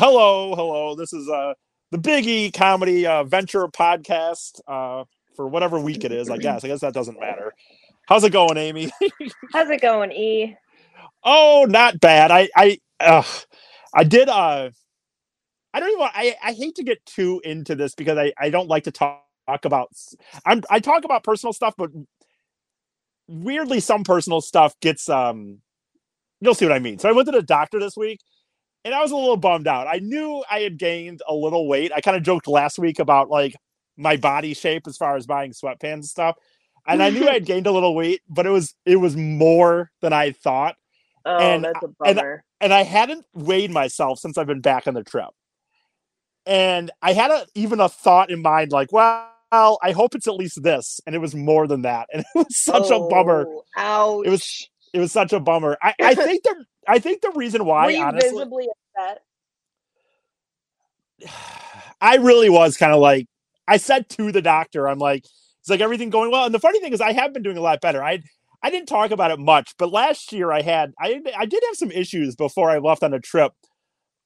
hello, hello. This is uh the Biggie Comedy uh, Venture Podcast uh, for whatever week it is. I guess. I guess that doesn't matter. How's it going, Amy? How's it going, E? oh, not bad. I I uh, I did. Uh, I don't even. Want, I I hate to get too into this because I I don't like to talk about. I'm I talk about personal stuff, but weirdly, some personal stuff gets um. You'll see what I mean. So I went to the doctor this week and I was a little bummed out. I knew I had gained a little weight. I kind of joked last week about like my body shape as far as buying sweatpants and stuff. And I knew I had gained a little weight, but it was it was more than I thought. Oh, And- that's a bummer. And I hadn't weighed myself since I've been back on the trip. And I had a, even a thought in mind like, well, I hope it's at least this. And it was more than that. And it was such a bummer. Oh, Ouch. It was It was such a bummer. I, I think the I think the reason why Were you honestly visibly upset? I really was kind of like I said to the doctor, I'm like, it's like everything going well. And the funny thing is, I have been doing a lot better. I I didn't talk about it much, but last year I had I I did have some issues before I left on a trip.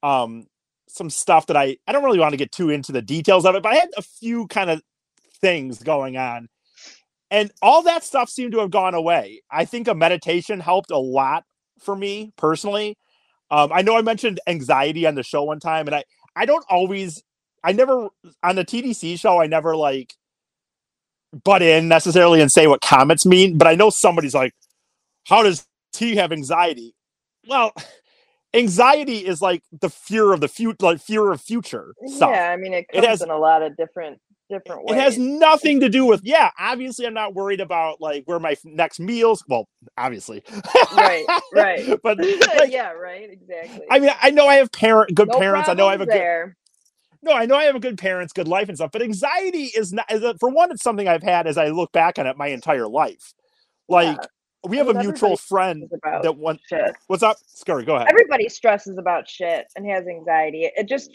Um, some stuff that I I don't really want to get too into the details of it, but I had a few kind of things going on, and all that stuff seemed to have gone away. I think a meditation helped a lot for me personally. Um, I know I mentioned anxiety on the show one time, and I I don't always I never on the TDC show I never like butt in necessarily and say what comments mean, but I know somebody's like, how does T have anxiety? Well, anxiety is like the fear of the future, like fear of future stuff. Yeah, I mean it It comes has- in a lot of different different It has nothing to do with yeah. Obviously, I'm not worried about like where my next meals. Well, obviously, Right, right. but like, yeah, right, exactly. I mean, I know I have parent good no parents. I know I have a problems good no, I know I have a good parents, good life and stuff, but anxiety is not is a, for one, it's something I've had as I look back on it my entire life. Like we have a mutual friend about that one shit. what's up? Scurry, go ahead. Everybody stresses about shit and has anxiety. It just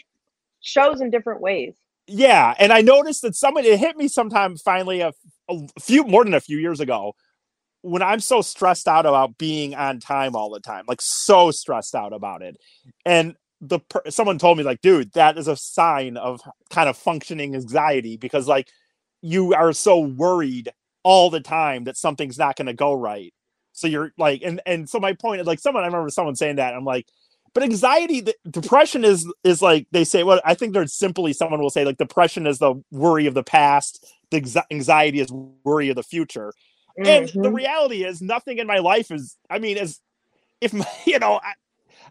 shows in different ways. Yeah, and I noticed that someone it hit me sometime finally a, a few more than a few years ago when I'm so stressed out about being on time all the time, like so stressed out about it. And the someone told me like, dude, that is a sign of kind of functioning anxiety because like you are so worried all the time that something's not going to go right. So you're like, and and so my point is like, someone I remember someone saying that I'm like, but anxiety, the, depression is is like they say. Well, I think there's simply someone will say like depression is the worry of the past, the anxi- anxiety is worry of the future. And the Mhm. reality is, nothing in my life is. I mean, is if my, you know, I,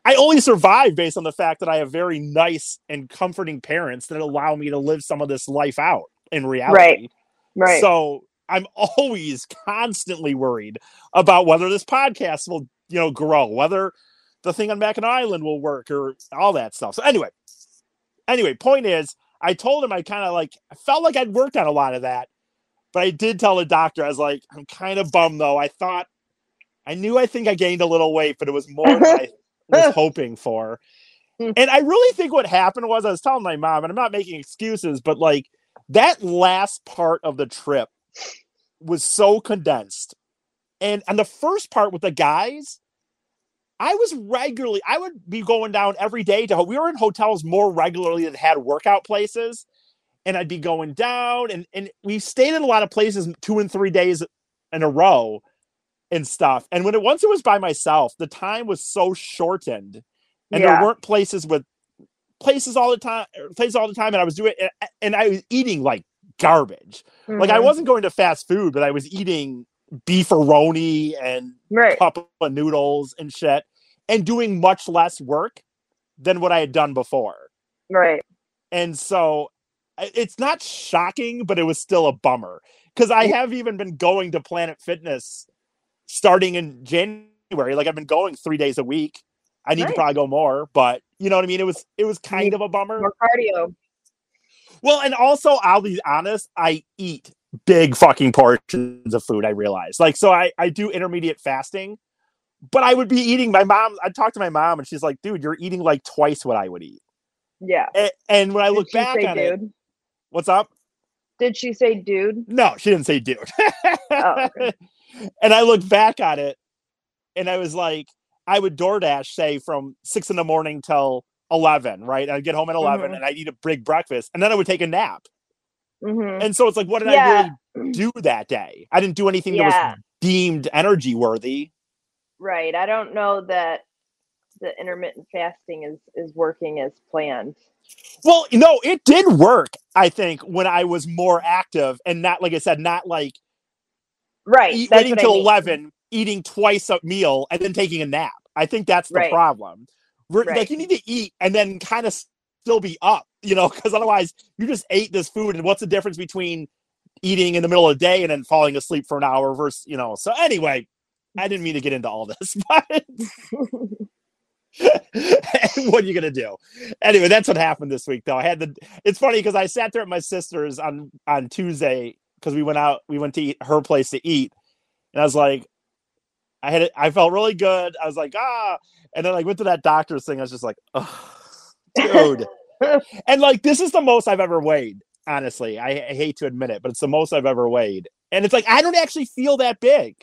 I only survive based on the fact that I have very nice and comforting parents that allow me to live some of this life out in reality. Right. right. So I'm always constantly worried about whether this podcast will, you know, grow, whether the thing on Mackinac Island will work or all that stuff. So anyway, anyway, point is, I told him I kind of like I felt like I'd worked on a lot of that, but I did tell the doctor I was like, I'm kind of bummed though. I thought I knew I think I gained a little weight, but it was more than I was hoping for. Hmm. And I really think what happened was I was telling my mom, and I'm not making excuses, but like that last part of the trip was so condensed. And on the first part with the guys, I was regularly, I would be going down every day to, we were in hotels more regularly that had workout places. And I'd be going down and, and we stayed in a lot of places two and three days in a row and stuff. And when it, once it was by myself, the time was so shortened and Yeah. there weren't places with places all the time, places all the time. And I was doing, and I was eating like garbage. Like I Mhm. wasn't going to fast food, but I was eating beefaroni and right. cup of noodles and shit, and doing much less work than what I had done before. Right. And so it's not shocking, but it was still a bummer because I have even been going to Planet Fitness starting in January. Like I've been going three days a week. I need to probably go more, but you know what I mean. It was it was kind of a bummer. More cardio. Well, and also I'll be honest, I eat big fucking portions of food, I realized, Like so I I do intermediate fasting, but I would be eating my mom I talked to my mom and she's like, "Dude, you're eating like twice what I would eat." Yeah. And, and when I Did look back say on it, dude? what's up? Did she say dude? No, she didn't say dude. Oh, okay. and I look back on it and I was like, I would DoorDash say from six in the morning till 11, right? I'd get home at 11 Mhm. and I'd eat a big breakfast and then I would take a nap. Mhm. And so it's like, what did Yeah. I really do that day? I didn't do anything that was deemed energy worthy. Right. I don't know that the intermittent fasting is is working as planned. Well, no, it did work, I think, when I was more active and not, like I said, not like Right. eat, waiting what I till mean. 11, eating twice a meal, and then taking a nap. I think that's the Right. problem. Right. Like, you need to eat and then kind of still be up, you know, because otherwise you just ate this food. And what's the difference between eating in the middle of the day and then falling asleep for an hour versus, you know? So, anyway, I didn't mean to get into all this, but what are you gonna do? Anyway, that's what happened this week, though. I had the. It's funny because I sat there at my sister's on on Tuesday because we went out. We went to eat, her place to eat, and I was like, I had. it- I felt really good. I was like, ah, and then I went to that doctor's thing. I was just like, oh, dude, and like this is the most I've ever weighed. Honestly, I, I hate to admit it, but it's the most I've ever weighed, and it's like I don't actually feel that big.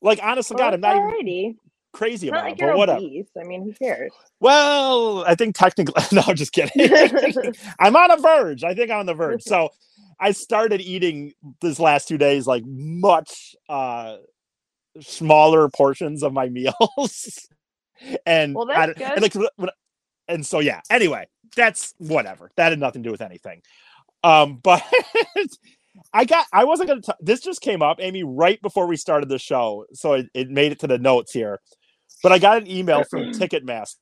Like honestly, God, I'm not even crazy about like it, but whatever. obese. I mean, who cares? Well, I think technically, no, I'm just kidding. I'm on a verge. I think I'm on the verge. So I started eating this last two days like much uh smaller portions of my meals. and Well, that's don't- and, like, when- and so yeah. Anyway, that's whatever. That had nothing to do with anything. Um, but I got I wasn't gonna t- this just came up, Amy, right before we started the show. So it, it made it to the notes here. But I got an email from Ticketmaster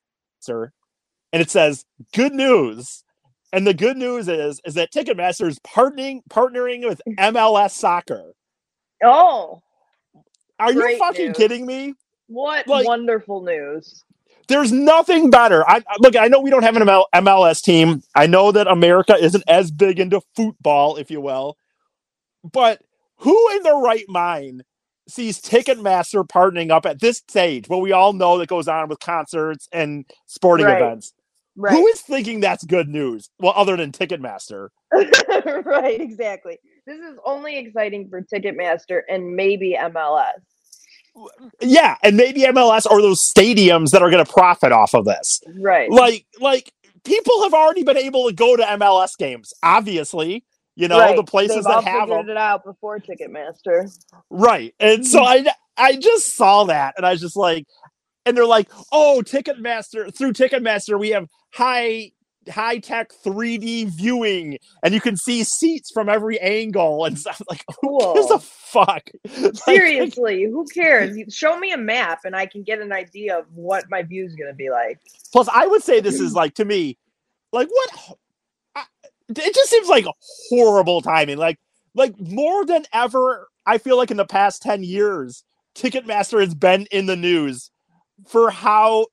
and it says, Good news. And the good news is is that Ticketmaster is partnering partnering with MLS soccer. oh, Are you fucking news. kidding me? what Like- wonderful news! There's nothing better. I I- look. I know we don't have an ML, MLS team. I know that America isn't as big into football, if you will. But who in their right mind sees Ticketmaster partnering up at this stage, what we all know that goes on with concerts and sporting Right. events? Right, Who is thinking that's good news? Well, other than Ticketmaster. right, exactly. This is only exciting for Ticketmaster and maybe MLS. Yeah, and maybe MLS or those stadiums that are going to profit off of this. Right. like like people have already been able to go to MLS games. Obviously, you know right. the places They've all that have figured them, it out before Ticketmaster. right? And so mm-hmm. I I just saw that, and I was just like, and they're like, oh, Ticketmaster through Ticketmaster we have high high tech 3D viewing, and you can see seats from every angle and stuff. Like, who gives a fuck? Like, Seriously, who cares? Show me a map and I can get an idea of what my view is going to be like. Plus, I would say this is like to me, like what? I, it just seems like horrible timing. Like, like more than ever, I feel like in the past ten years, Ticketmaster has been in the news for how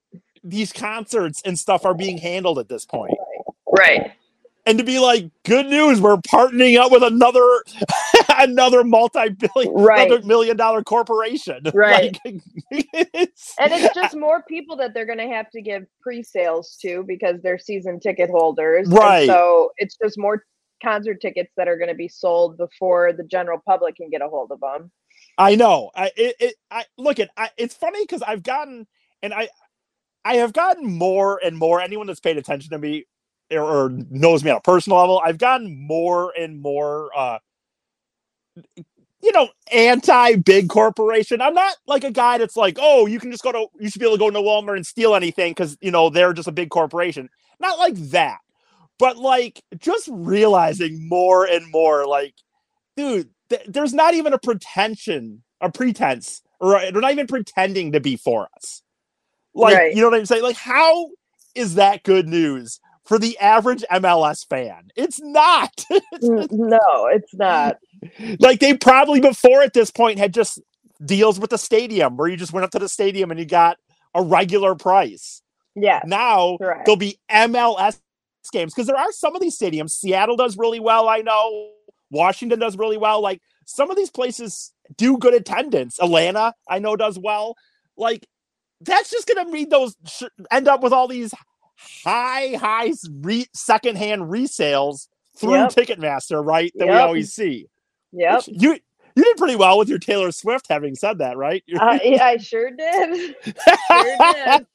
these concerts and stuff are being handled at this point. Right. And to be like, good news, we're partnering up with another, another multi-billion, Right. another million dollar corporation. Right. Like, it's- And it's just more people that they're going to have to give pre-sales to because they're season ticket holders. And Right. so it's just more concert tickets that are going to be sold before the general public can get a hold of them. I know. I it, it I look at I, it's funny because I've gotten and I I have gotten more and more. Anyone that's paid attention to me or, or knows me on a personal level, I've gotten more and more uh you know, anti big corporation. I'm not like a guy that's like, oh, you can just go to you should be able to go to Walmart and steal anything because you know they're just a big corporation. Not like that. But like just realizing more and more, like, dude, th- there's not even a pretension, a pretense, or they're not even pretending to be for us. Like, Right. you know what I'm saying? Like, how is that good news for the average MLS fan? It's not. Mm, no, it's not. like they probably before at this point had just deals with the stadium where you just went up to the stadium and you got a regular price. Yeah. Now Correct. there'll be MLS games because there are some of these stadiums. Seattle does really well, I know. Washington does really well. Like some of these places do good attendance. Atlanta, I know, does well. Like that's just going to mean those sh- end up with all these high, high re- secondhand resales through Yep. Ticketmaster, right? That we always see. Yep. You You did pretty well with your Taylor Swift. Having said that, right? Uh, yeah, I sure did. Sure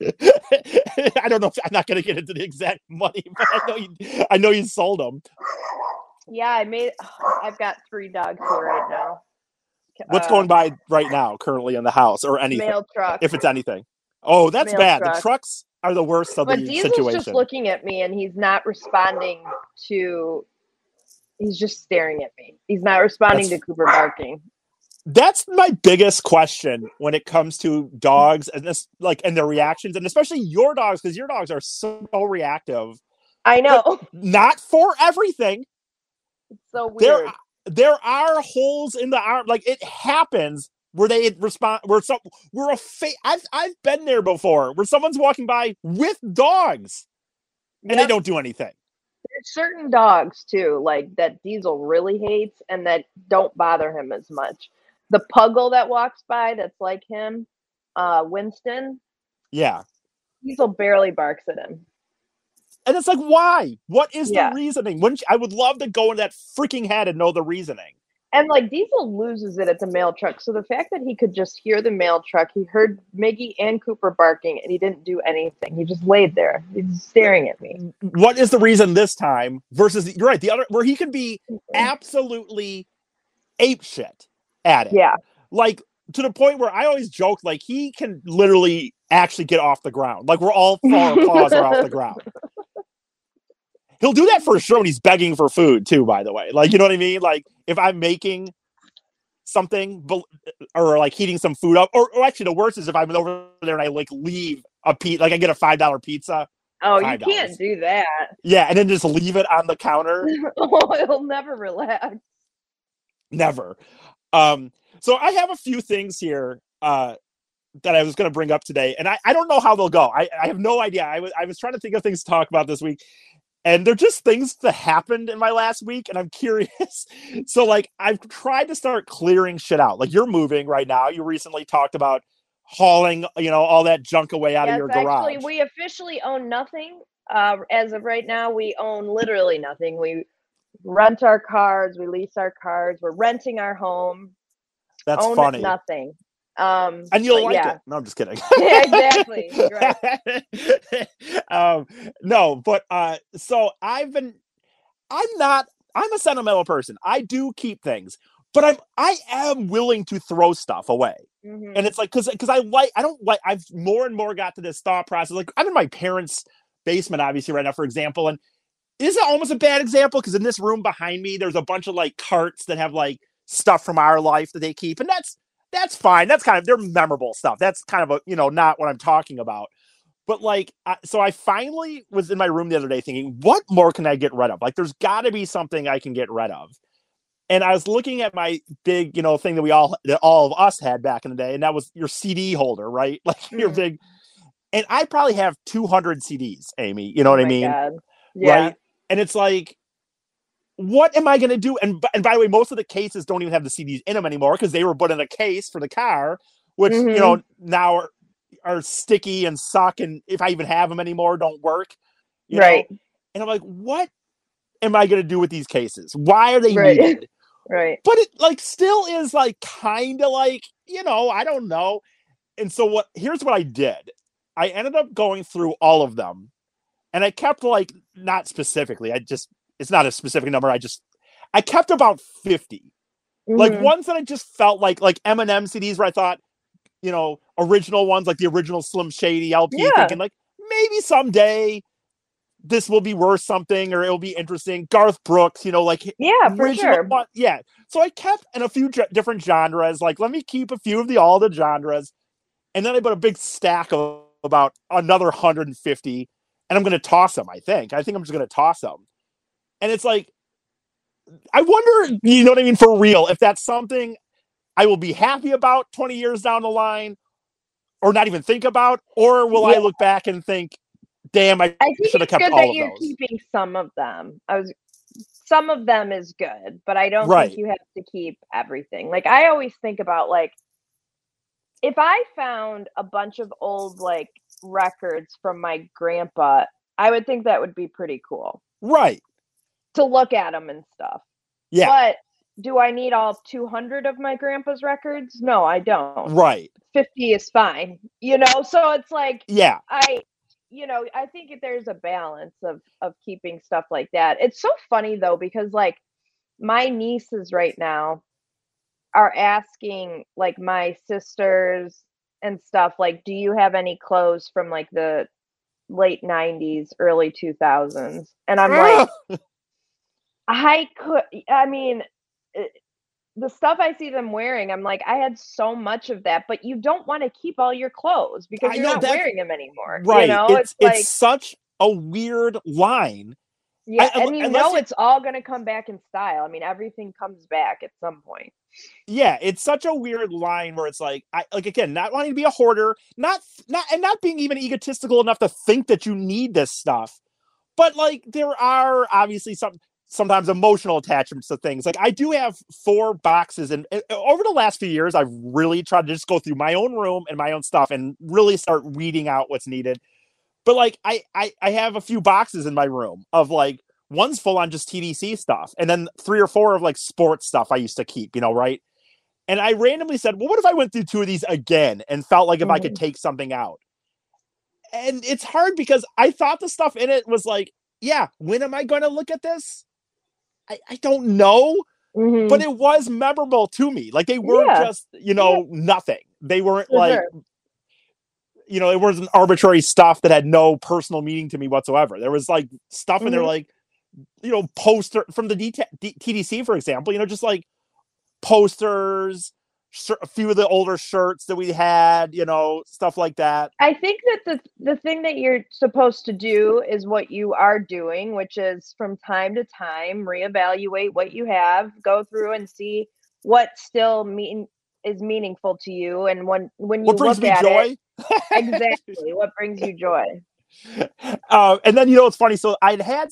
did. I don't know. If, I'm not going to get into the exact money, but I know you. I know you sold them. Yeah, I made. I've got three dogs here right now. What's Uh, going by right now, currently in the house, or anything, Mail truck. if it's anything? Oh, that's Mail bad. truck. The trucks are the worst of but the Diesel's situation. just looking at me and he's not responding to. He's just staring at me. He's not responding That's- to Cooper barking. that's my biggest question when it comes to dogs and this like and their reactions and especially your dogs because your dogs are so reactive I know. not for everything It's so there weird. there are holes in the arm like it happens where they respond where some we're a fa- I've, I've been there before where someone's walking by with dogs and they don't do anything There's certain dogs too, like that Diesel really hates and that don't bother him as much. The puggle that walks by that's like him, uh, Winston, yeah Diesel barely barks at him. and it's like why what is Yeah. the reasoning Wouldn't you- i would love to go in that freaking head and know the reasoning And like Diesel loses it at the mail truck. So the fact that he could just hear the mail truck, he heard Miggy and Cooper barking, and he didn't do anything. He just laid there. He's staring at me. what is the reason this time versus you're right the other where he can be absolutely ape shit at it Yeah. like to the point where i always joke like he can literally actually get off the ground like we're all four paws are off the ground he'll do that for sure when he's begging for food too by the way like you know what i mean like if i'm making something or like heating some food up or, or actually the worst is if i'm over there and i like leave a pe like i get a five dollar pizza Oh, you $5. can't do that. yeah and then just leave it on the counter oh, he'll never relax. never um so i have a few things here uh that i was going to bring up today and I, I don't know how they'll go I, I have no idea I was, I was trying to think of things to talk about this week and they're just things that happened in my last week and i'm curious so like i've tried to start clearing shit out like you're moving right now you recently talked about hauling you know all that junk away out of your garage actually, we officially own nothing. Uh, as of right now, we own literally nothing. We rent our cars, we lease our cars, we're renting our home. that's own funny nothing. Um, and you'll like yeah. it no i'm just kidding Yeah, exactly. Right. um no but uh so i've been i'm not i'm a sentimental person i do keep things but i'm i am willing to throw stuff away Mhm. and it's like because because i like i don't like i've more and more got to this thought process like i'm in my parents basement obviously right now for example and is it almost a bad example because in this room behind me there's a bunch of like carts that have like stuff from our life that they keep and that's that's fine that's kind of they're memorable stuff that's kind of a you know not what i'm talking about but like I, so i finally was in my room the other day thinking what more can i get rid of like there's got to be something i can get rid of and i was looking at my big you know thing that we all that all of us had back in the day and that was your cd holder right like your Mhm. big and i probably have 200 cds amy you know Oh what i mean God. Yeah. right? And it's like, what am I going to do? And and by the way, most of the cases don't even have the CDs in them anymore because they were put in a case for the car, which you Mhm. know now are, are sticky and suck, and if I even have them anymore, don't work. you know? Right. And I'm like, what am I going to do with these cases? Why are they Right. needed? Right. but it like still is like kind of like you know i don't know and so what here's what i did i ended up going through all of them and i kept like not specifically i just it's not a specific number i just i kept about 50 like Mhm. ones that i just felt like like eminem cds where i thought you know original ones like the original slim shady lp Yeah. thinking like maybe someday this will be worth something or it'll be interesting garth brooks you know like yeah, for original sure. one- yeah. So I kept in a few different genres. Like, let me keep a few of the all the genres, and then I put a big stack of about another 150, and I'm going to toss them. I think. I think I'm just going to toss them, and it's like, I wonder, you know what I mean, for real, if that's something I will be happy about 20 years down the line, or not even think about, or will I look back and think, damn, I I think should have it's kept good all that of you're those. keeping some of them. I was some of them is good, but I don't Right. think you have to keep everything. Like I always think about like if I found a bunch of old like records from my grandpa, I would think that would be pretty cool right. To look at them and stuff. Yeah. But do I need all 200 of my grandpa's records? No, I don't. Right. 50 is fine. You know, so it's like Yeah. I you know, I think there's a balance of of keeping stuff like that. It's so funny though because like my nieces right now are asking like my sisters and stuff like do you have any clothes from like the late 90s early 2000s and i'm like i could i mean it, the stuff i see them wearing i'm like i had so much of that but you don't want to keep all your clothes because you're know, not wearing them anymore right. you know it's it's, like it's such a weird line. yeah I- and you know it's all going to come back in style i mean everything comes back at some point yeah it's such a weird line where it's like i like again not wanting to be a hoarder not not and not being even egotistical enough to think that you need this stuff but like there are obviously some sometimes emotional attachments to things like i do have four boxes and and over the last few years i've really tried to just go through my own room and my own stuff and really start weeding out what's needed but like i i, I have a few boxes in my room of like one's full on just TDC stuff, and then three or four of like sports stuff I used to keep, you know, right? And I randomly said, well, what if I went through two of these again and felt like if I could mm. take something out? And it's hard because I thought the stuff in it was like, yeah, when am I going to look at this? I, I don't know, Mhm. but it was memorable to me. Like they weren't Yeah. just, you know, nothing. They weren't For like, sure. you know, it wasn't arbitrary stuff that had no personal meaning to me whatsoever. There was like stuff in there, Mhm. like, you know, poster from the DT- D- TDC, for example, you know, just like posters, a few of the older shirts that we had, you know, stuff like that. I think that the the thing that you're supposed to do is what you are doing, which is from time to time reevaluate what you have, go through and see what still mean is meaningful to you, and when when you What brings look me at joy? it, exactly what brings you joy. uh, and then you know it's funny. So I'd had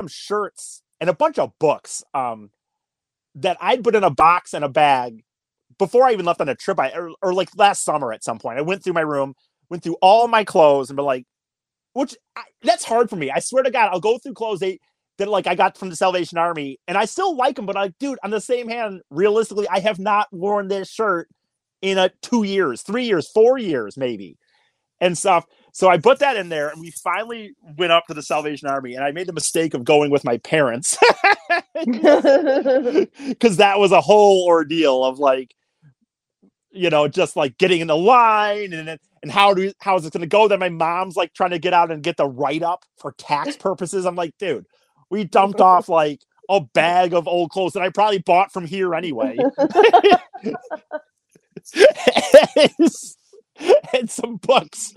some shirts and a bunch of books um, that I'd put in a box and a bag before I even left on a trip. I or, or like last summer at some point, I went through my room, went through all my clothes, and be like, which I, that's hard for me. I swear to God, I'll go through clothes they, that like I got from the Salvation Army, and I still like them. But like, dude, on the same hand, realistically, I have not worn this shirt in a two years, three years, four years, maybe, and stuff. So I put that in there, and we finally went up to the Salvation Army, and I made the mistake of going with my parents because that was a whole ordeal of like, you know, just like getting in the line and then- and how do how is it going to go? Then my mom's like trying to get out and get the write up for tax purposes. I'm like, dude, we dumped off like a bag of old clothes that I probably bought from here anyway. and some books.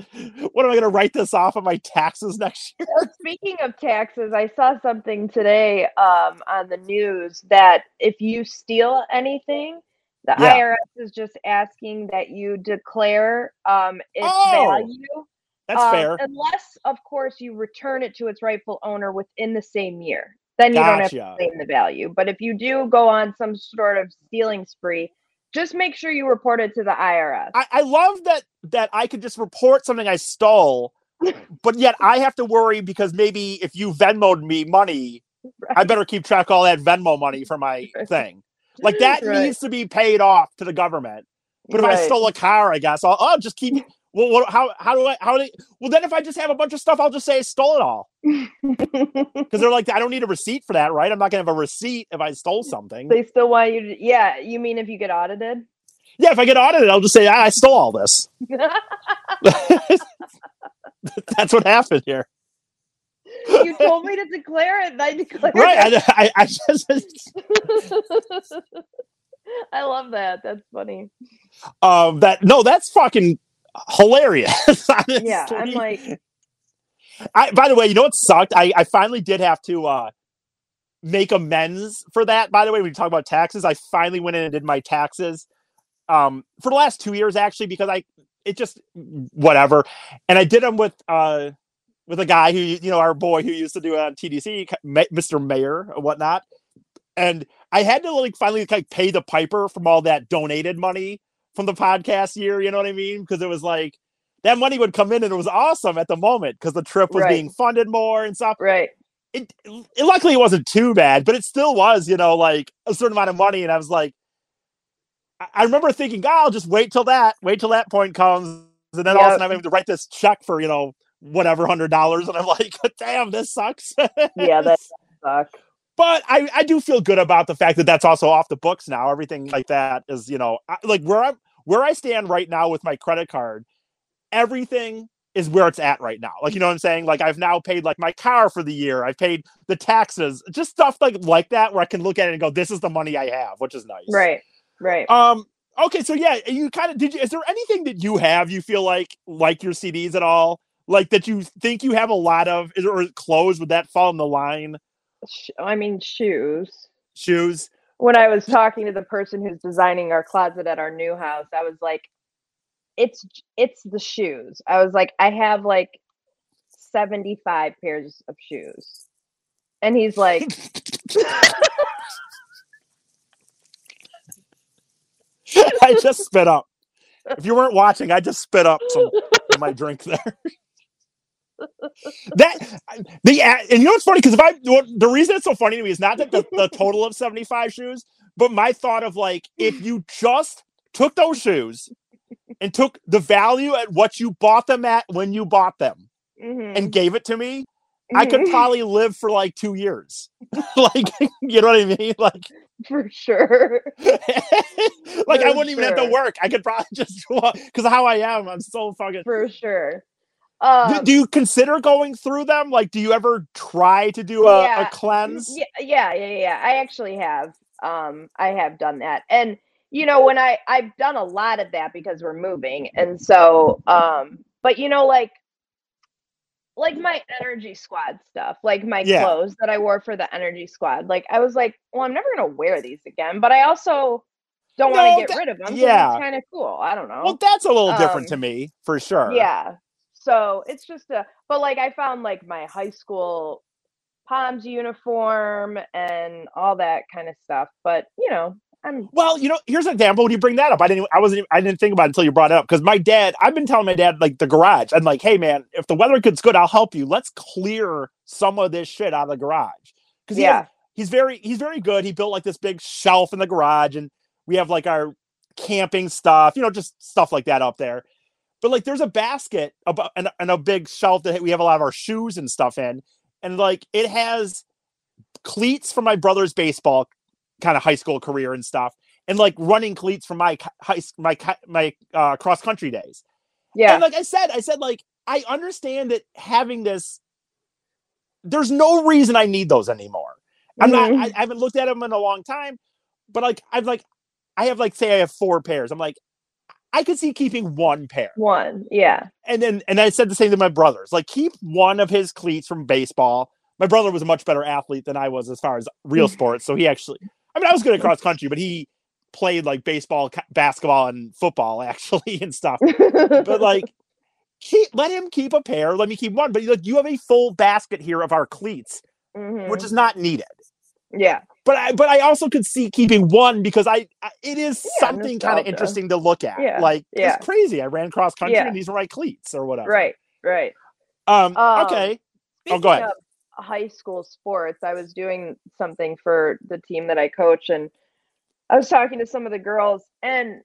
What am I going to write this off of my taxes next year? Well, speaking of taxes, I saw something today um, on the news that if you steal anything, the Yeah. IRS is just asking that you declare um, its Oh, value. That's um, fair. Unless, of course, you return it to its rightful owner within the same year. Then you don't have to claim the value. But if you do go on some sort of stealing spree, just make sure you report it to the IRS. I, I love that that I could just report something I stole, but yet I have to worry because maybe if you Venmoed me money, I better keep track of all that Venmo money for my thing. Like that Right. needs to be paid off to the government. But if I stole a car, I guess I'll, I'll just keep. Well, what, how how do I how do? I, well, then if I just have a bunch of stuff, I'll just say I stole it all because they're like, I don't need a receipt for that, right? I'm not gonna have a receipt if I stole something. they still want you to, yeah, you mean if you get audited? yeah, if I get audited, I'll just say I, I stole all this. That's what happened here. You told me to declare it, and I declared right it. I, I, I just I love that. That's funny. um that no that's fucking hilarious Yeah, I'm like, I, by the way you know what sucked I, I finally did have to uh make amends for that by the way when you talk about taxes i finally went in and did my taxes um for the last two years actually because i it just whatever and i did them with uh with a guy who you know our boy who used to do it on tdc mr mayor and whatnot and i had to like finally like pay the piper from all that donated money from the podcast year you know what i mean because it was like that money would come in and it was awesome at the moment because the trip was Right. being funded more and stuff right. it, it luckily it wasn't too bad, but it still was, you know, like a certain amount of money. And I was like, I, I remember thinking, God, I'll just wait till that, wait till that point comes. And then all of a sudden I'm having to write this check for, you know, whatever hundred dollars. And I'm like, damn, this sucks. Yeah, that sucks. but I, I do feel good about the fact that that's also off the books now. Everything like that is, you know, I, like where I'm where I stand right now with my credit card, everything is where it's at right now. Like, you know what I'm saying? Like I've now paid like my car for the year. I've paid the taxes, just stuff like like that where I can look at it and go, this is the money I have, which is nice. Right. Right. Um, okay, so yeah, you kind of did you is there anything that you have you feel like like your CDs at all? Like that you think you have a lot of is or clothes would that fall in the line? I mean, shoes. Shoes. When I was talking to the person who's designing our closet at our new house, I was like, "It's it's the shoes." I was like, "I have like seventy-five pairs of shoes," and he's like, I just spit up. If you weren't watching, I just spit up some of my drink there. That the and you know what's funny because if I the reason it's so funny to me is not that the, the total of 75 shoes, but my thought of like if you just took those shoes and took the value at what you bought them at when you bought them Mhm, and gave it to me, I could mhm, probably live for like two years. like you know what I mean? Like for sure. like I wouldn't even have to work. I could probably just because how I am, I'm so fucking. For sure. Do- Um, do you consider going through them? Like, do you ever try to do a, a cleanse? yeah, yeah, yeah, yeah. I actually have. Um, I have done that, and you know, when I I've done a lot of that because we're moving, and so, um, but you know, like, like my energy squad stuff, like my Yeah. clothes that I wore for the energy squad. Like, I was like, well, I'm never gonna wear these again, but I also don't want to get that- rid of them. yeah. it's kind of cool. I don't know. Well, that's a little different to Um, me for sure. Yeah. So it's just a, but like I found like my high school Palms uniform and all that kind of stuff. But you know, I'm Well, you know, here's an example. When you bring that up, I didn't, I wasn't, even- I didn't think about it until you brought it up because my dad, I've been telling my dad like the garage. I'm like, hey man, if the weather gets good, I'll help you. Let's clear some of this shit out of the garage because he has yeah, he's very he's very good. He built like this big shelf in the garage, and we have like our camping stuff, you know, just stuff like that up there. But like, there's a basket about and, and a big shelf that we have a lot of our shoes and stuff in, and like it has cleats from my brother's baseball kind of high school career and stuff, and like running cleats from my high my my uh, cross country days. yeah, And like I said, I said like I understand that having this, there's no reason I need those anymore. I'm not. Mhm. I, I haven't looked at them in a long time, but like I've like I have like say I have four pairs. I'm like I could see keeping one pair, one, yeah, and then and I said the same to my brothers. Like keep one of his cleats from baseball. My brother was a much better athlete than I was as far as real sports, so he actually. I mean, I was good at cross country, but he played like baseball, basketball, and football actually and stuff but like keep let him keep a pair let me keep one but like you have a full basket here of our cleats Mhm. which is not needed yeah, but i but i also could see keeping one because i, I it is Yeah, something kind of interesting to look at Yeah, like yeah. it's crazy i ran cross country Yeah. and these were my cleats or whatever right, right. um, Um, okay Oh, go ahead. high school sports, I was doing something for the team that I coach, and I was talking to some of the girls. And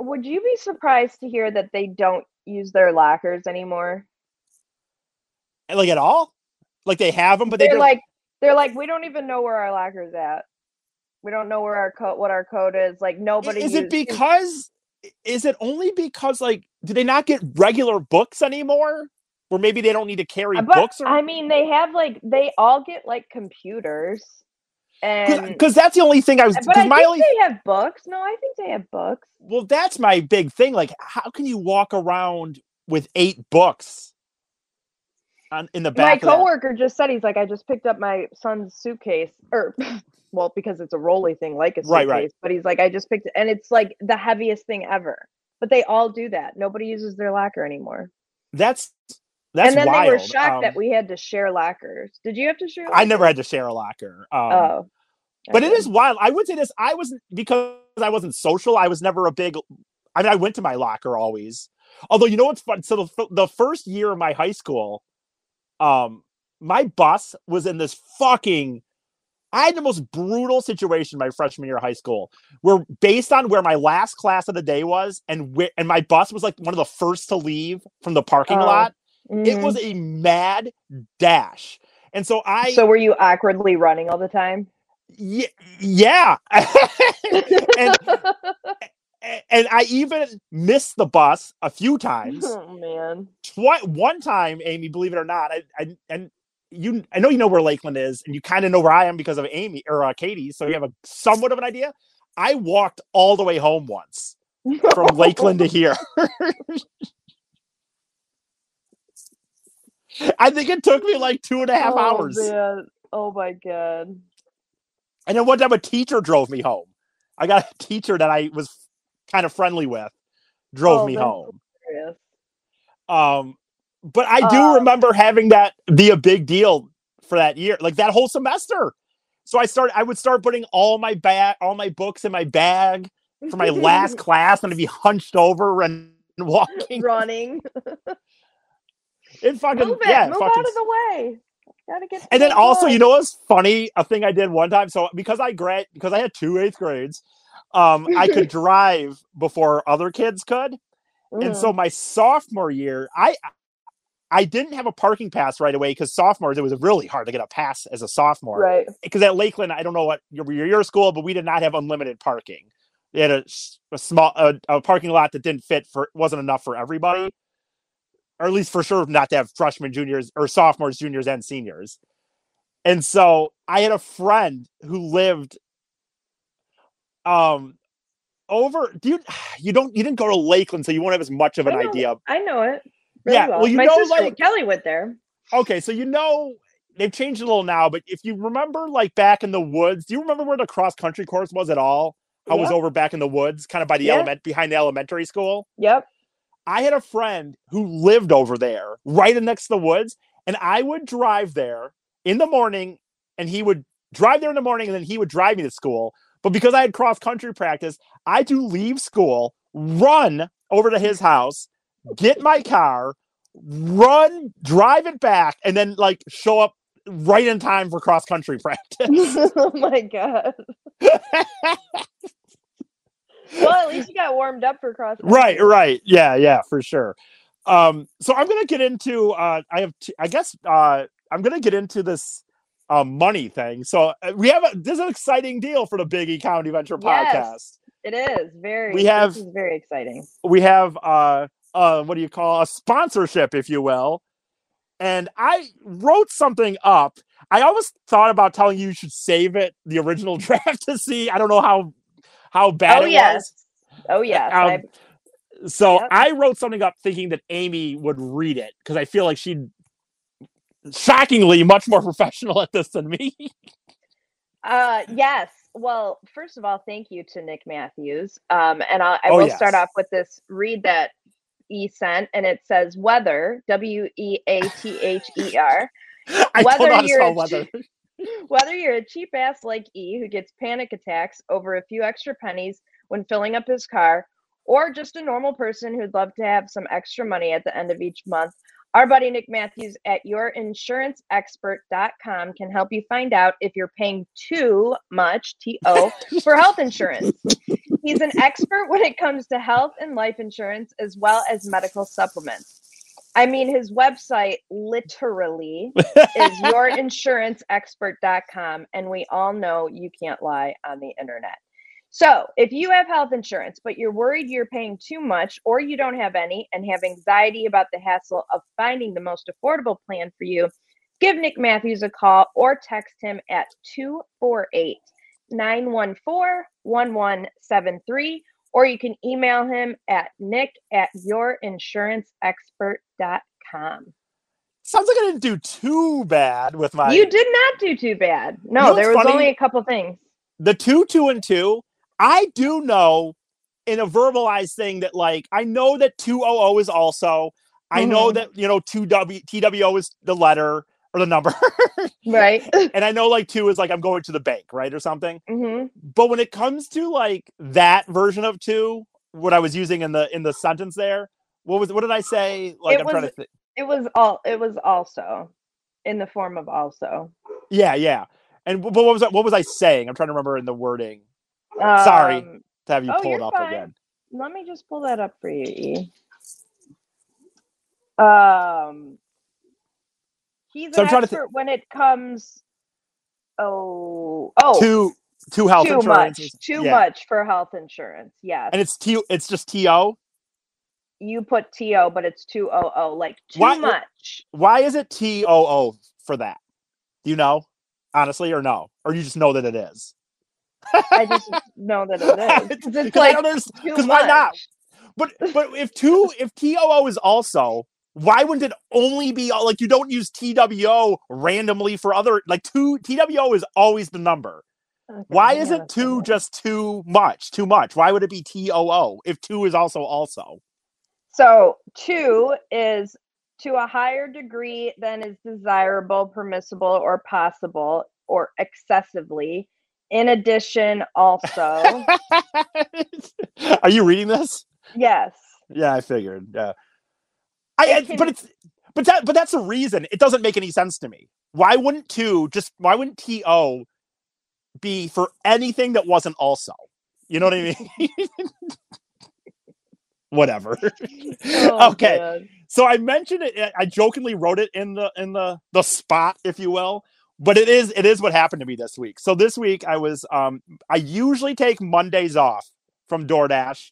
would you be surprised to hear that they don't use their lockers anymore? like at all like they have them but they They're don't like, they're like, we don't even know where our locker's at. We don't know where our code, what our code is. Like nobody. is it because is it only because like do they not get regular books anymore or maybe they don't need to carry Uh, But books or I mean, they have like they all get like computers, and because that's the only thing I was but I my think only they have books. No, I think they have books. well that's my big thing like how can you walk around with eight books on in the My back that? coworker just said he's like, I just picked up my son's suitcase, or well, because it's a rolly thing like a suitcase. Right, right. But he's like, I just picked it, and it's like the heaviest thing ever. But they all do that. Nobody uses their locker anymore. that's that's and then wild. they were shocked Um, that we had to share lockers. Did you have to share? I never had to share a locker um, Oh, but it okay. is wild i would say this i wasn't because i wasn't social i was never a big i mean i went to my locker always although you know what's fun so the, the first year of my high school um my bus was in this fucking I had the most brutal situation my freshman year of high school, where based on where my last class of the day was, and where and my bus was like one of the first to leave from the parking Oh, lot. It Mhm. was a mad dash, and so I so were you awkwardly running all the time? Ye- yeah, and and I even missed the bus a few times. oh man. Twi- one time, Amy, believe it or not, I, I and you, I know you know where Lakeland is, and you kind of know where I am because of Amy or uh, Katie, so you have a somewhat of an idea. I walked all the way home once from Lakeland to here. I think it took me like two and a half oh, hours. Man. Oh my god. And then one time a teacher drove me home. I got a teacher that I was kind of friendly with drove Oh, me home. Um, but I do Um, remember having that be a big deal for that year, like that whole semester. So I started. I would start putting all my bag, all my books in my bag for my last class, and to be hunched over and walking. running. It fucking Move it. yeah, Move fucking out of the way. Gotta get. And then the also, you know what's funny? A thing I did one time. So because I grad because I had two eighth grades, um, I could drive before other kids could. And Mhm. so my sophomore year, I I didn't have a parking pass right away because sophomores it was really hard to get a pass as a sophomore. right. Because at Lakeland, I don't know what your your, school, but we did not have unlimited parking. They had a, a small a, a parking lot that didn't fit for wasn't enough for everybody, or at least for sure not to have freshmen, juniors, or sophomores, juniors, and seniors. And so I had a friend who lived um over do you you don't you didn't go to Lakeland, so you won't have as much of an I know. idea. I know it. Really Yeah, Well. well, you My know, sister like- Kelly went there. Okay, so you know they've changed a little now, but if you remember like back in the woods, do you remember where the cross country course was at all? I was over back in the woods, kind of by the Yeah. element behind the elementary school. Yep. I had a friend who lived over there, right next to the woods, and I would drive there in the morning, and he would drive there in the morning, and then he would drive me to school. But because I had cross country practice, I had to leave school, run over to his house, get my car, run, drive it back, and then like show up right in time for cross country practice. oh my god. Well, at least you got warmed up for cross. right right yeah yeah for sure um so i'm gonna get into uh i have t- I guess uh i'm gonna get into this uh, money thing so uh, we have a this is an exciting deal for the big e comedy venture podcast. Yes. It is very. We have- very exciting. we have uh uh what do you call a sponsorship if you will and i wrote something up i always thought about telling you you should save it the original draft to see i don't know how how bad oh it yes. was Oh yes. Um, I- So Yep. I wrote something up thinking that Amy would read it because I feel like she'd shockingly much more professional at this than me. Uh, yes. Well, first of all, thank you to Nick Matthews. Um, and I'll, I Oh, will yes. start off with this read that E sent, and it says weather, W E A T H E R. Whether know how to you're spell a weather. Whether you're a cheap ass like E who gets panic attacks over a few extra pennies when filling up his car, or just a normal person who'd love to have some extra money at the end of each month, our buddy Nick Matthews at yourinsuranceexpert.com can help you find out if you're paying too much, T O, for health insurance. He's an expert when it comes to health and life insurance as well as medical supplements. I mean, his website literally is yourinsuranceexpert.com and we all know you can't lie on the internet. So, if you have health insurance but you're worried you're paying too much or you don't have any and have anxiety about the hassle of finding the most affordable plan for you, give Nick Matthews a call or text him at 248 914 1173 or you can email him at nick at yourinsuranceexpert.com. Sounds like I didn't do too bad with my you did not do too bad. No, know there was funny? only a couple things. the two, two, and two. I do know in a verbalized thing that like I know that two O O is also. I know Mhm. that you know two W T W O is the letter or the number, Right. and I know like two is like I'm going to the bank, right, or something. hmm but when it comes to like that version of two what i was using in the in the sentence there what was what did i say like It i'm trying to was- think It was all it was also. in the form of also. Yeah, yeah. And wh- what was I, what was I saying? I'm trying to remember in the wording Sorry. Um, to have you Oh, pull up fine. again. let me just pull that up for you, E. Um, he's So an I'm trying to thi- expert when it comes. Oh, oh, Two two health too insurance. much, too yeah. much for health insurance. Yes, And it's T it's just TO. you put to, but it's two o o, like too Why- much. Why is it T O O for that? Do you know? Honestly, or no? Or you just know that it is? I just know that it is. It's like don't understand- too 'cause much. why not? But but if two if TOO is also, why wouldn't it only be like you don't use TWO randomly for other like two TWO is always the number. Okay, Why a isn't two just too much? Too much. Why would it be TOO if two is also also? So two is to a higher degree than is desirable, permissible, or possible, or excessively. In addition, also, Are you reading this? yes. Yeah, I figured. Yeah. I, It can- but it's but that but that's a reason. It doesn't make any sense to me. Why wouldn't two just why wouldn't TO be for anything that wasn't also? You know what I mean? Whatever. Oh, okay. So I mentioned it. I jokingly wrote it in the in the the spot, if you will. But it is it is what happened to me this week. So this week I was um I usually take Mondays off from DoorDash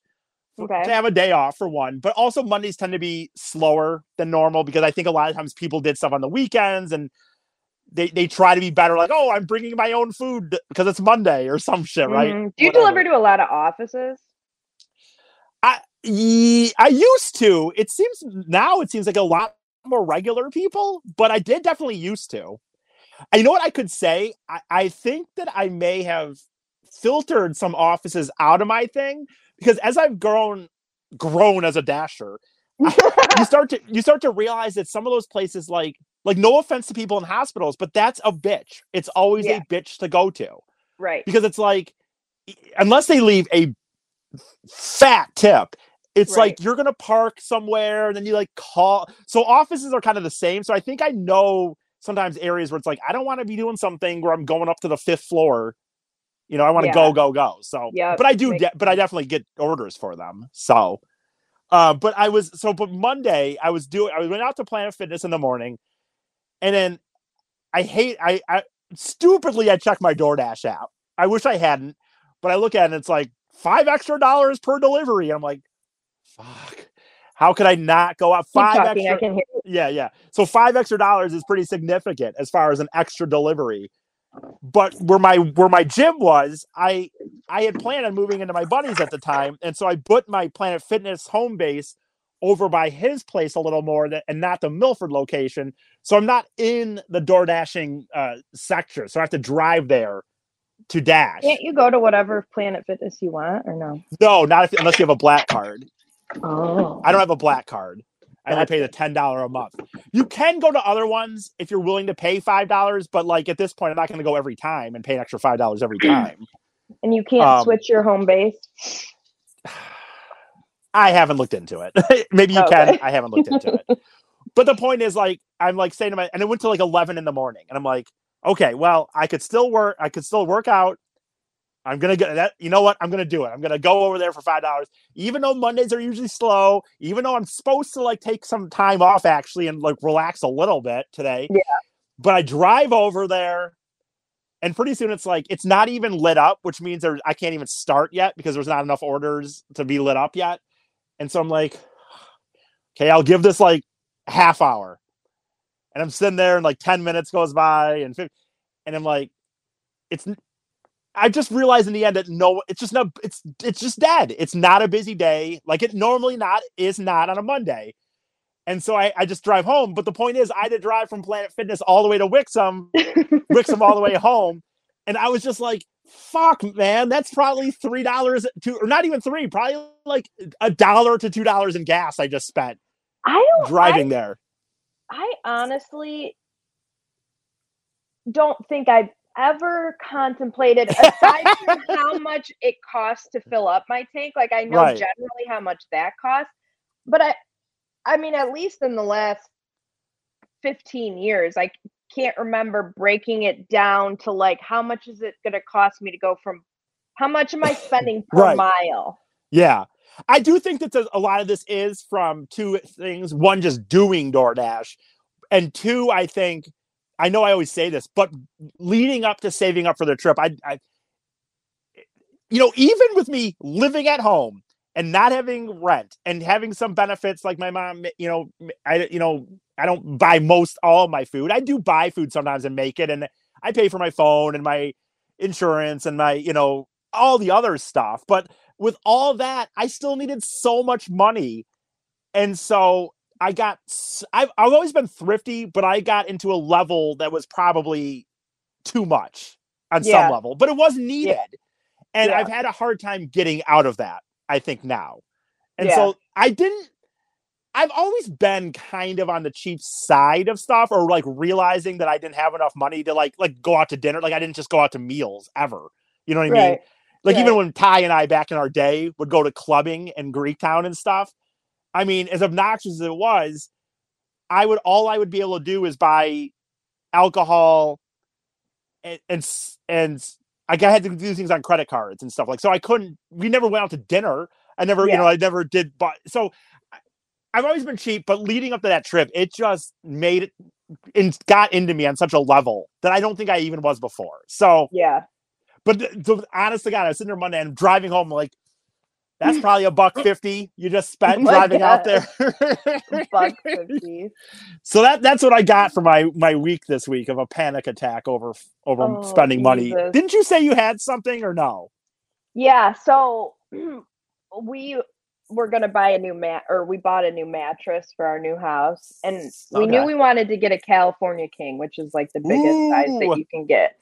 Okay. to have a day off for one, but also Mondays tend to be slower than normal because I think a lot of times people did stuff on the weekends and they they try to be better, like oh I'm bringing my own food because it's Monday or some shit, right? Mhm. Do you Whatever. deliver to a lot of offices? I I used to. It seems now it seems like a lot more regular people, but I did definitely used to. You know what I could say? I, I think that I may have filtered some offices out of my thing because as I've grown grown as a dasher, you start to you start to realize that some of those places like like no offense to people in hospitals, but that's a bitch. It's always Yeah. a bitch to go to right. because it's like unless they leave a fat tip it's Right. like you're gonna park somewhere and then you like call so offices are kind of the same so i think i know sometimes areas where it's like i don't want to be doing something where i'm going up to the fifth floor. You know i want to Yeah. go go go. So Yep, but i do de- but i definitely get orders for them so uh but i was so but monday i was doing i went out to planet fitness in the morning and then i hate i i stupidly i checked my doordash app. I wish i hadn't but i look at it and it's like five extra dollars per delivery i'm like fuck. How could i not go out? Five extra I can hear. Yeah, yeah. So five extra dollars is pretty significant as far as an extra delivery. But where my where my gym was, I I had planned on moving into my buddies at the time, and so I put my Planet Fitness home base over by his place a little more, than, and not the Milford location. So I'm not in the door dashing uh, sector, so I have to drive there to dash. Can't you go to whatever Planet Fitness you want or no? No, not if, unless you have a black card. Oh. I don't have a black card. I only pay the ten dollar a month. You can go to other ones if you're willing to pay five dollars, but like at this point, I'm not going to go every time and pay an extra five dollars every time. And you can't Um, switch your home base. I haven't looked into it. Maybe you can. I haven't looked into it. But the point is, like, I'm like saying to my, and it went to like eleven in the morning, and I'm like, okay, well, I could still work. I could still work out. I'm gonna get that. You know what? I'm gonna do it. I'm gonna go over there for five dollars, even though Mondays are usually slow. Even though I'm supposed to like take some time off actually and like relax a little bit today. Yeah. But I drive over there, and pretty soon it's like it's not even lit up, which means there I can't even start yet because there's not enough orders to be lit up yet. And so I'm like, okay, I'll give this like half hour. And I'm sitting there and like 10 minutes goes by and 50, and I'm like, it's I just realized in the end that no, it's just not it's it's just dead. It's not a busy day like it normally not is not on a Monday. And so I, I just drive home. But the point is I had to drive from Planet Fitness all the way to Wixom, Wixom all the way home. And I was just like, fuck, man, that's probably three dollars to or not even three, probably like a dollar to two dollars in gas I just spent I don't driving there. I honestly don't think I've ever contemplated, aside from how much it costs to fill up my tank. Like I know Right. generally how much that costs, but I, I mean, at least in the last fifteen years, I can't remember breaking it down to like how much is it going to cost me to go from how much am I spending per Right. mile? Yeah. I do think that a lot of this is from two things. One, just doing DoorDash. And two, I think, I know I always say this, but leading up to saving up for the trip, I, I you know, even with me living at home and not having rent and having some benefits like my mom, you know, I, you know, I don't buy most all my food. I do buy food sometimes and make it. And I pay for my phone and my insurance and my, you know, all the other stuff. But with all that, I still needed so much money. And so I got, I've, I've always been thrifty, but I got into a level that was probably too much on Yeah. some level, but it was needed. And Yeah. I've had a hard time getting out of that, I think now. And Yeah. so I didn't, I've always been kind of on the cheap side of stuff or like realizing that I didn't have enough money to like, like go out to dinner. Like I didn't just go out to meals ever. You know what I mean? Right. Like even when Ty and I back in our day would go to clubbing in Greektown and stuff. I mean, as obnoxious as it was, I would all I would be able to do is buy alcohol and and and like I had to do things on credit cards and stuff like so I couldn't we never went out to dinner. I never, you know, I never did but so I've always been cheap, but leading up to that trip, it just made it and got into me on such a level that I don't think I even was before. So Yeah. but th- th- honest to God, I was sitting there Monday and I'm driving home like that's probably a buck fifty you just spent Oh driving out there. Buck fifty. so that that's what I got for my my week this week of a panic attack over over Oh, spending money. Didn't you say you had something or no? Yeah, so we were gonna buy a new mat, or we bought a new mattress for our new house, and we knew we wanted to get a California King, which is like the biggest size Ooh. that you can get.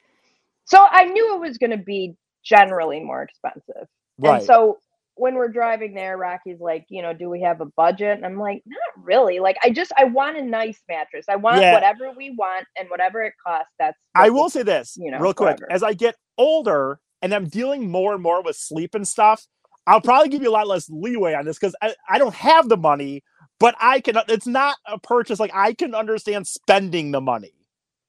So I knew it was gonna be generally more expensive, Right. and so when we're driving there, Rocky's like, you know, do we have a budget? And I'm like, not really. Like, I just I want a nice mattress. I want Yeah. whatever we want and whatever it costs. That's I will say this you know, real quick. whatever. As I get older and I'm dealing more and more with sleep and stuff, I'll probably give you a lot less leeway on this because I, I don't have the money, but I can. It's not a purchase. Like I can understand spending the money.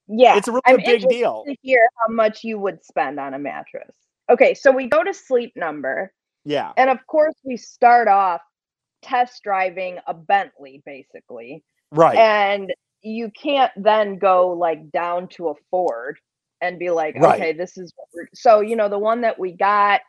Yeah, It's a really I'm big deal. to hear how much you would spend on a mattress. Okay, so we go to Sleep Number, Yeah. and of course we start off test driving a Bentley, basically, Right. and you can't then go like down to a Ford and be like, Right. okay, this is what we're... so you know the one that we got.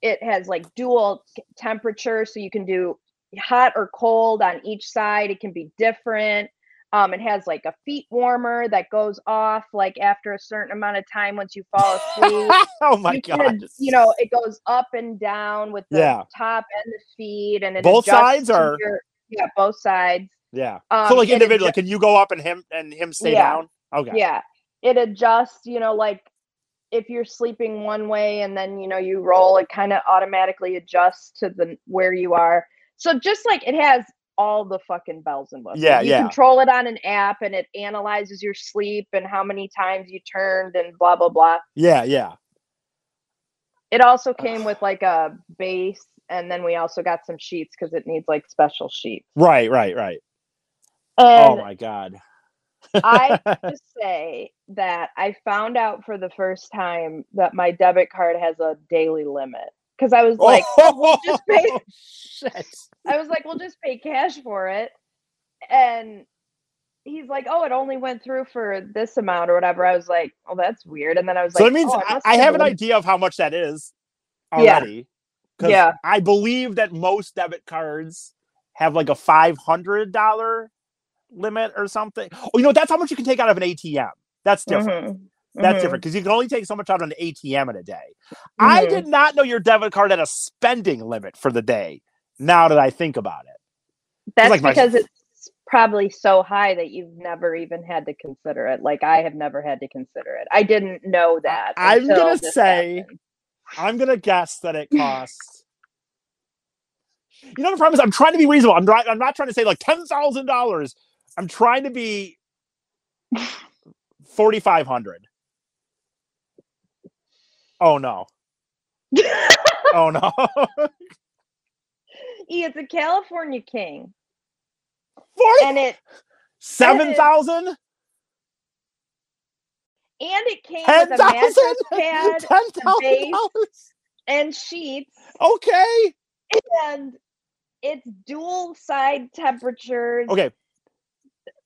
It has like dual temperature, so you can do hot or cold on each side. It can be different. Um, it has like a feet warmer that goes off like after a certain amount of time once you fall asleep. oh my you, god. you know, it goes up and down with the Yeah. top and the feet, and it Both sides are your- yeah, both sides. Yeah. Um, so like individually, individual, can you go up and him and him stay Yeah. down? Okay. Yeah, it adjusts. You know, like if you're sleeping one way and then you know you roll, it kind of automatically adjusts to the where you are. So just like it has all the fucking bells and whistles. Yeah, you yeah. control it on an app and it analyzes your sleep and how many times you turned and blah blah blah. Yeah. Yeah. It also came with like a base, and then we also got some sheets because it needs like special sheets. Right. Right. Right. Oh and oh my god. I have to say that I found out for the first time that my debit card has a daily limit because I was like, oh, we'll just pay. Shit. I was like, we'll just pay cash for it, and he's like, oh, it only went through for this amount or whatever. I was like, oh, that's weird. And then I was So like, that means oh, it I, I have an the- idea of how much that is Yeah. already. 'Cause Yeah. I believe that most debit cards have like a five hundred dollar limit or something. Oh, you know that's how much you can take out of an ATM. That's different. Mhm, That's mhm. different because you can only take so much out on an ATM in a day. I Mhm. did not know your debit card had a spending limit for the day. Now that I think about it, That's like my- because it's probably so high that you've never even had to consider it. Like I have never had to consider it. I didn't know that. I'm gonna say- happened. I'm gonna guess that it costs. you know the problem is I'm trying to be reasonable. I'm not. I'm not trying to say like ten thousand dollars. I'm trying to be forty five hundred. Oh no! Oh no! It's a California King, Forty and it seven thousand. and it came Ten with a mattress thousand. pad Ten thousand base. dollars. and sheets, Okay. and it's dual side temperatures. Okay.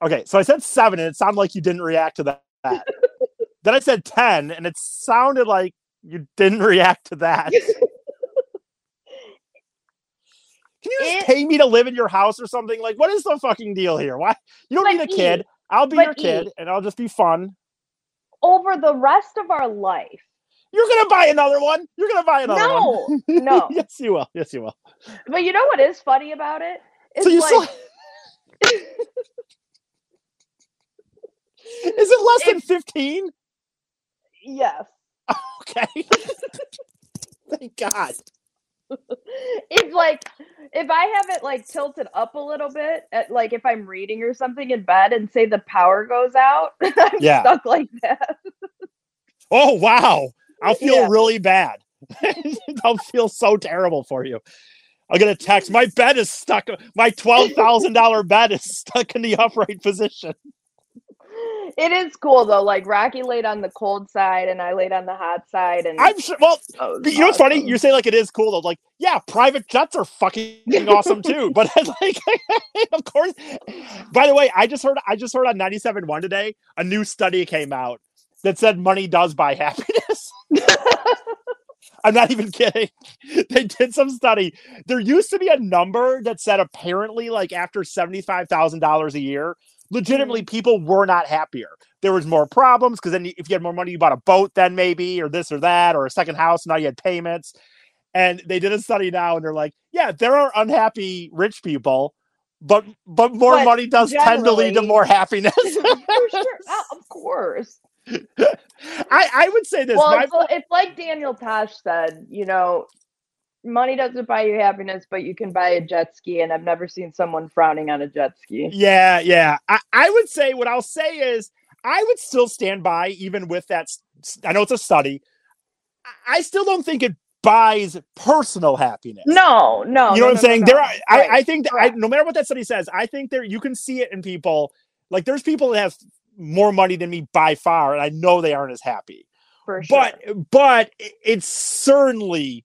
Okay. So I said seven, and it sounded like you didn't react to that. then I said ten, and it sounded like you didn't react to that. Can you just It- pay me to live in your house or something? Like, what is the fucking deal here? Why you don't need a kid? I'll be your kid, and I'll just be fun. Over the rest of our life, You're gonna buy another one. You're gonna buy another one. no, no. yes, you will. Yes, you will. But you know what is funny about it? It's so you like still is it less than fifteen? yes. Okay. Thank God. It's like if I have it like tilted up a little bit, at, like if I'm reading or something in bed and say the power goes out, I'm Yeah. stuck like that. Oh wow. I'll feel Yeah. really bad. I'll feel so terrible for you. I'll get a text. My bed is stuck. My twelve thousand dollar bed is stuck in the upright position. It is cool though. Like Rocky laid on the cold side and I laid on the hot side, and I'm sure. Well, you know what's funny? You say like it is cool though. Like, yeah, private jets are fucking awesome too. But like, of course. By the way, I just heard I just heard on 97.1 today a new study came out that said money does buy happiness. I'm not even kidding. They did some study. There used to be a number that said apparently like after $75,000 a year, legitimately mm-hmm. people were not happier. There was more problems because then if you had more money, you bought a boat then maybe, or this or that, or a second house. Now you had payments. And they did a study now and they're like, yeah, there are unhappy rich people, but but more But money does tend to lead to more happiness. For sure. Oh, of course. I, I would say this. Well, my- it's like Daniel Tosh said, you know, money doesn't buy you happiness, but you can buy a jet ski. And I've never seen someone frowning on a jet ski. Yeah, yeah. I, I would say what I'll say is I would still stand by, even with that. I know it's a study. I- I still don't think it buys personal happiness. No, no. you know no, what I'm no, saying? no, There are. I, Right. I think that I, no matter what that study says, I think there you can see it in people. Like there's people that have more money than me by far, and I know they aren't as happy. for sure. But but it certainly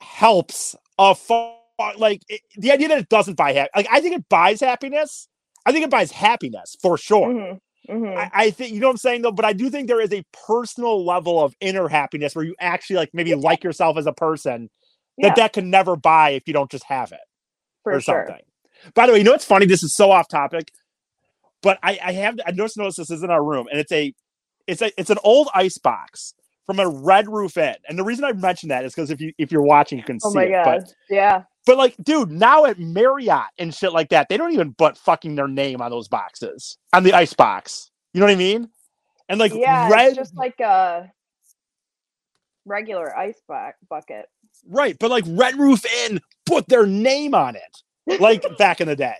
helps a far like it, the idea that it doesn't buy happiness. Like I think it buys happiness. I think it buys happiness for sure. Mhm, mhm. I, I think you know what I'm saying though, but I do think there is a personal level of inner happiness where you actually like maybe like yourself as a person that yeah, that can never buy if you don't just have it for or sure. something. By the way, you know what's funny? This is so off topic, but I, I have I just noticed this is in our room, and it's a it's a it's an old ice box from a Red Roof Inn. And the reason I mentioned that is because if you if you're watching, you can Oh see my it. god. But yeah. but like, dude, now at Marriott and shit like that, they don't even put fucking their name on those boxes on the ice box. You know what I mean? And like yeah. red, It's just like a regular ice bu- bucket. right? But like Red Roof Inn put their name on it, like back in the day.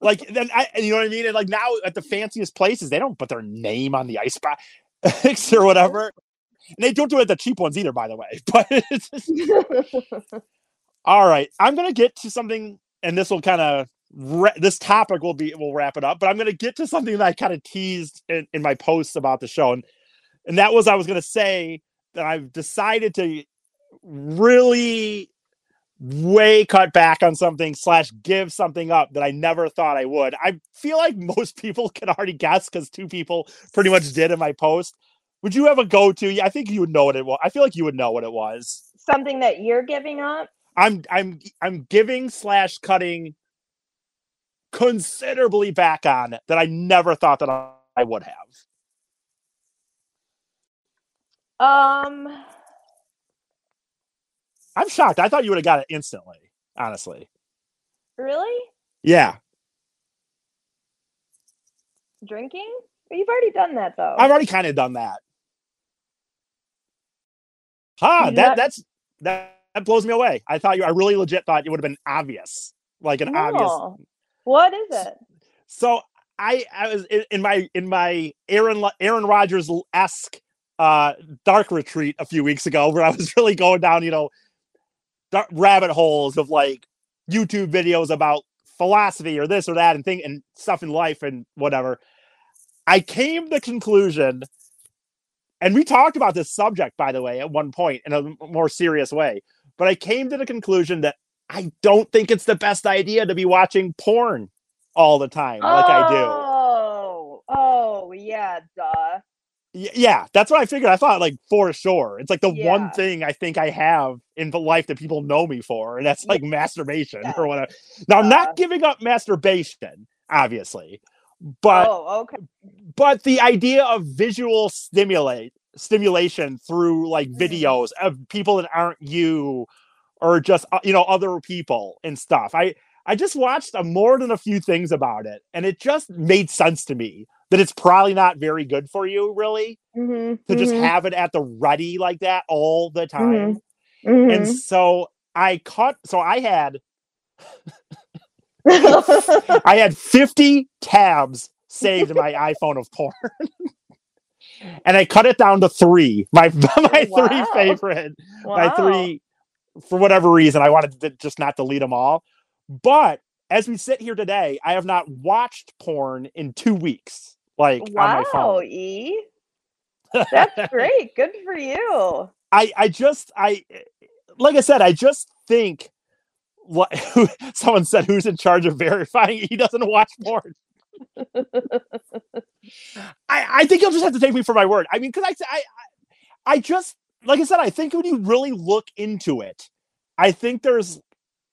Like then I, and you know what I mean? And like now at the fanciest places, they don't put their name on the ice box or whatever. And they don't do it the cheap ones either, by the way. But all right, I'm gonna get to something, and this will kind of this topic will be will wrap it up. But I'm gonna get to something that I kind of teased in, in my posts about the show, and and that was I was gonna say that I've decided to really way cut back on something slash give something up that I never thought I would. I feel like most people can already guess because two people pretty much did in my post. Would you have a go to? I think you would know what it was. I feel like you would know what it was. Something that you're giving up. I'm I'm I'm giving slash cutting considerably back on that I never thought that I, I would have. Um. I'm shocked. I thought you would have got it instantly, honestly. Really? Yeah. Drinking? You've already done that though. I've already kind of done that. Huh, You that that's that, that blows me away. I thought you I really legit thought it would have been obvious. Like an obvious What is it? So I, I was in, my in my Aaron Aaron Rodgers esque uh, dark retreat a few weeks ago, where I was really going down, you know, dark rabbit holes of like YouTube videos about philosophy or this or that and thing and stuff in life and whatever. I came to the conclusion and we talked about this subject, by the way, at one point in a more serious way. But I came to the conclusion that I don't think it's the best idea to be watching porn all the time, like I do. Oh, oh, yeah, duh. Y- Yeah, that's what I figured. I thought like for sure. It's like the Yeah. one thing I think I have in the life that people know me for, and that's like masturbation Yeah. or whatever. Now I'm not uh-huh. giving up masturbation, obviously, but oh, okay. but the idea of visual stimulate stimulation through like Mhm. videos of people that aren't you or just uh, you know other people and stuff i i just watched uh, more than a few things about it and it just made sense to me that it's probably not very good for you really Mm-hmm, to just have it at the ready like that all the time mm-hmm. and so i cut so i had. i had 50 tabs saved in my iphone of porn and i cut it down to three my oh, my Wow. three favorite my three for whatever reason i wanted to just not delete them all but as we sit here today i have not watched porn in two weeks like on my Wow, phone E. That's great. Good for you. i i just i like i said i just think someone said who's in charge of verifying he doesn't watch porn I, I think you'll just have to take me for my word. I mean, because I, I, I just like I said, I think when you really look into it, I think there's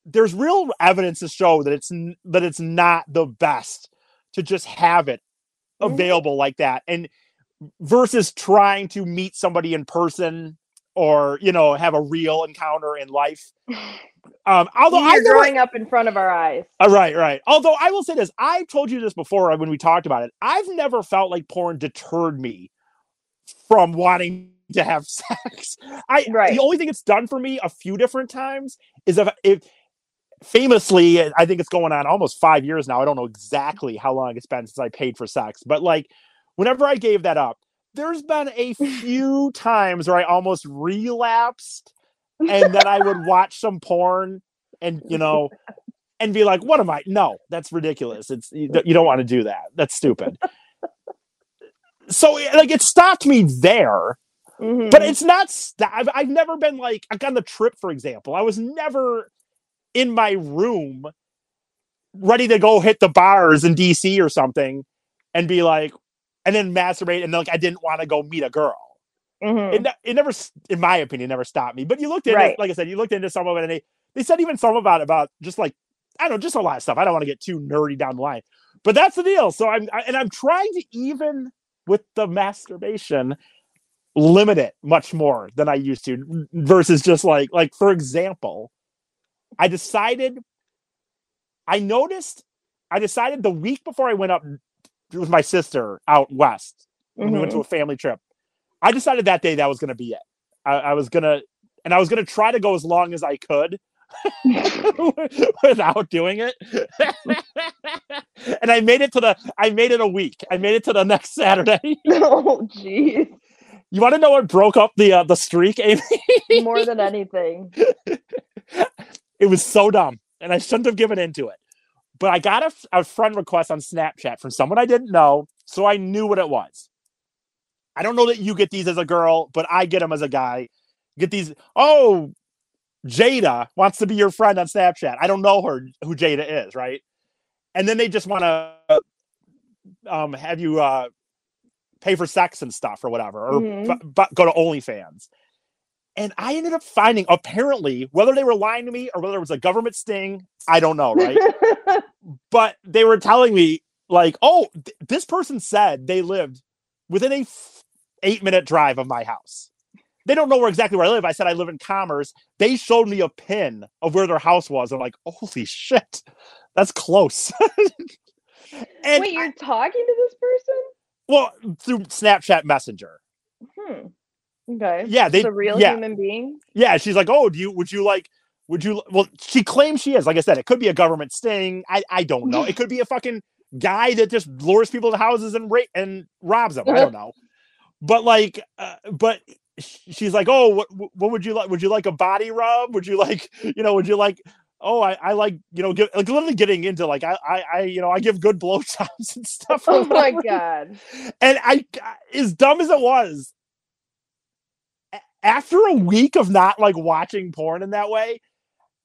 there's real evidence to show that it's that it's not the best to just have it Mhm. available like that, and versus trying to meet somebody in person or you know have a real encounter in life. Um, although I You're never, growing up in front of our eyes. uh, right, right. Although I will say this, I told you this before when we talked about it. I've never felt like porn deterred me from wanting to have sex. I Right. the only thing it's done for me a few different times is if if famously, I think it's going on almost five years now. I don't know exactly how long it's been since I paid for sex, but like whenever I gave that up, there's been a few times where I almost relapsed and then I would watch some porn and you know and be like, what am I? No, that's ridiculous. It's you don't- you don't want to do that. That's stupid. so like it stopped me there, Mhm. but it's not. St- I've, I've never been like like on the trip, for example. I was never in my room ready to go hit the bars in DC or something and be like, and then masturbate and like I didn't want to go meet a girl Mhm. it, it never in my opinion never stopped me but you looked into Right. like i said you looked into some of it and they, they said even some about about just like i don't know just a lot of stuff i don't want to get too nerdy down the line but that's the deal so i'm I, and i'm trying to even with the masturbation limit it much more than i used to versus just like like for example i decided i noticed i decided the week before i went up with my sister out west when we went to Mhm. a family trip. I decided that day that was going to be it. I, I was going to, and I was going to try to go as long as I could without doing it. and I made it to the, I made it a week. I made it to the next Saturday. oh, jeez. You want to know what broke up the uh, the streak, Amy? More than anything. it was so dumb, and I shouldn't have given into it. But I got a, a friend request on Snapchat from someone I didn't know, so I knew what it was. I don't know that you get these as a girl, but I get them as a guy. Get these. Oh, Jada wants to be your friend on Snapchat. I don't know her who Jada is, right? And then they just want to um, have you uh, pay for sex and stuff or whatever, or Mhm. bu- bu- go to OnlyFans. And I ended up finding apparently whether they were lying to me or whether it was a government sting, I don't know, right? but they were telling me like, oh, th- this person said they lived within a f- eight minute drive of my house. They don't know where exactly where I live. I said I live in Commerce. They showed me a pin of where their house was. I'm like, holy shit, that's close. and Wait, you're talking to this person? well, through Snapchat Messenger. Hmm. Okay. Yeah, they It's a real yeah, human being. yeah. She's like, oh, do you would you like would you well she claims she is. Like I said, it could be a government sting. I I don't know. It could be a fucking guy that just lures people to houses and ra- and robs them. I don't know. But like uh, but she's like, "Oh, what what would you like? Would you like a body rub? Would you like, you know, would you like Oh, I, I like you know, get, like literally getting into like I, I, I, you know, I give good blowjobs and stuff. Oh my god. And I, as dumb as it was, after a week of not like watching porn in that way,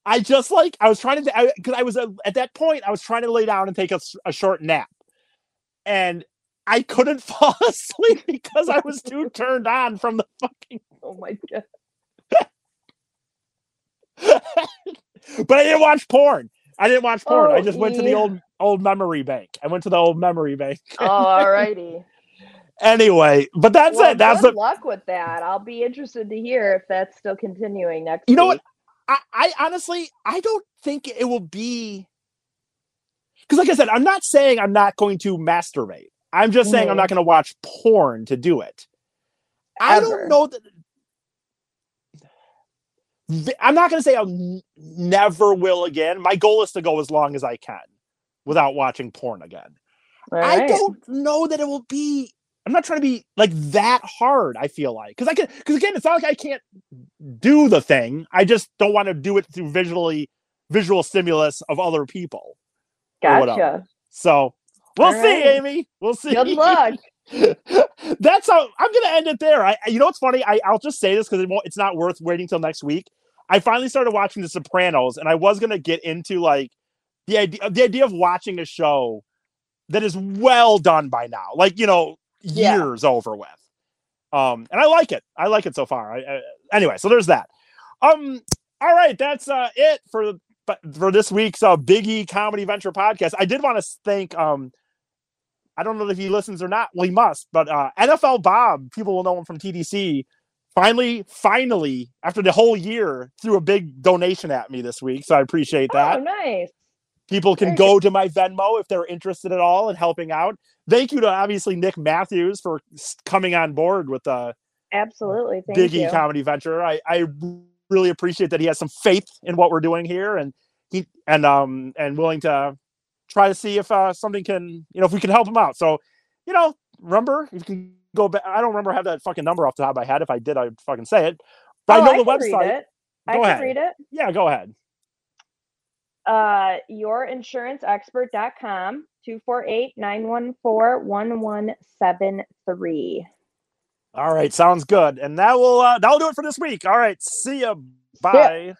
I just like I was trying to because I, I, was uh, at that point I was trying to lay down and take a, a short nap, and I couldn't fall asleep because I was too turned on from the fucking. Oh my god. but I didn't watch porn. I didn't watch porn. Oh, I just went yeah. to the old old memory bank. I went to the old memory bank. oh, alrighty. Anyway, but that's well, it. That's good the luck with that. I'll be interested to hear if that's still continuing next. You know what? I, I honestly I don't think it will be because, like I said, I'm not saying I'm not going to masturbate. I'm just saying mm. I'm not mm-hmm. going to watch porn to do it. Ever. I don't know that I'm not going to say I'll n- never will again. My goal is to go as long as I can without watching porn again. Right. I don't know that it will be. I'm not trying to be like that hard. I feel like because I can because again, it's not like I can't do the thing. I just don't want to do it through visually visual stimulus of other people. Gotcha. So we'll All see, right. Amy. We'll see. Good luck. That's how I'm gonna end it there. I, you know what's funny? I, I'll just say this because it it's not worth waiting till next week. I finally started watching The Sopranos, and I was gonna get into like the idea the idea of watching a show that is well done by now, like you know, years yeah. over with. Um, and I like it. I like it so far. I, I, anyway, so there's that. Um, all right, that's uh it for but for this week's uh, Biggie Comedy Venture podcast. I did want to thank um I don't know if he listens or not. Well, he must. But uh, NFL Bob, people will know him from TDC. Finally, finally, after the whole year, threw a big donation at me this week. So I appreciate that. Oh, nice. People can go to my Venmo if they're interested at all in helping out. Thank you to obviously Nick Matthews for coming on board with the absolutely Thank Biggie you. Comedy Venture. I, I really appreciate that he has some faith in what we're doing here and he and um and willing to try to see if uh, something can, you know, if we can help him out. So, you know, remember, if you can go back, I don't remember have that fucking number off the top of my head. If I did, I'd fucking say it. But oh, I know I the website. I go ahead. read it. Yeah, go ahead. Uh, yourinsuranceexpert.com 248-914-1173. All right, sounds good. And that will uh that'll do it for this week. All right, see ya. Bye. Yeah.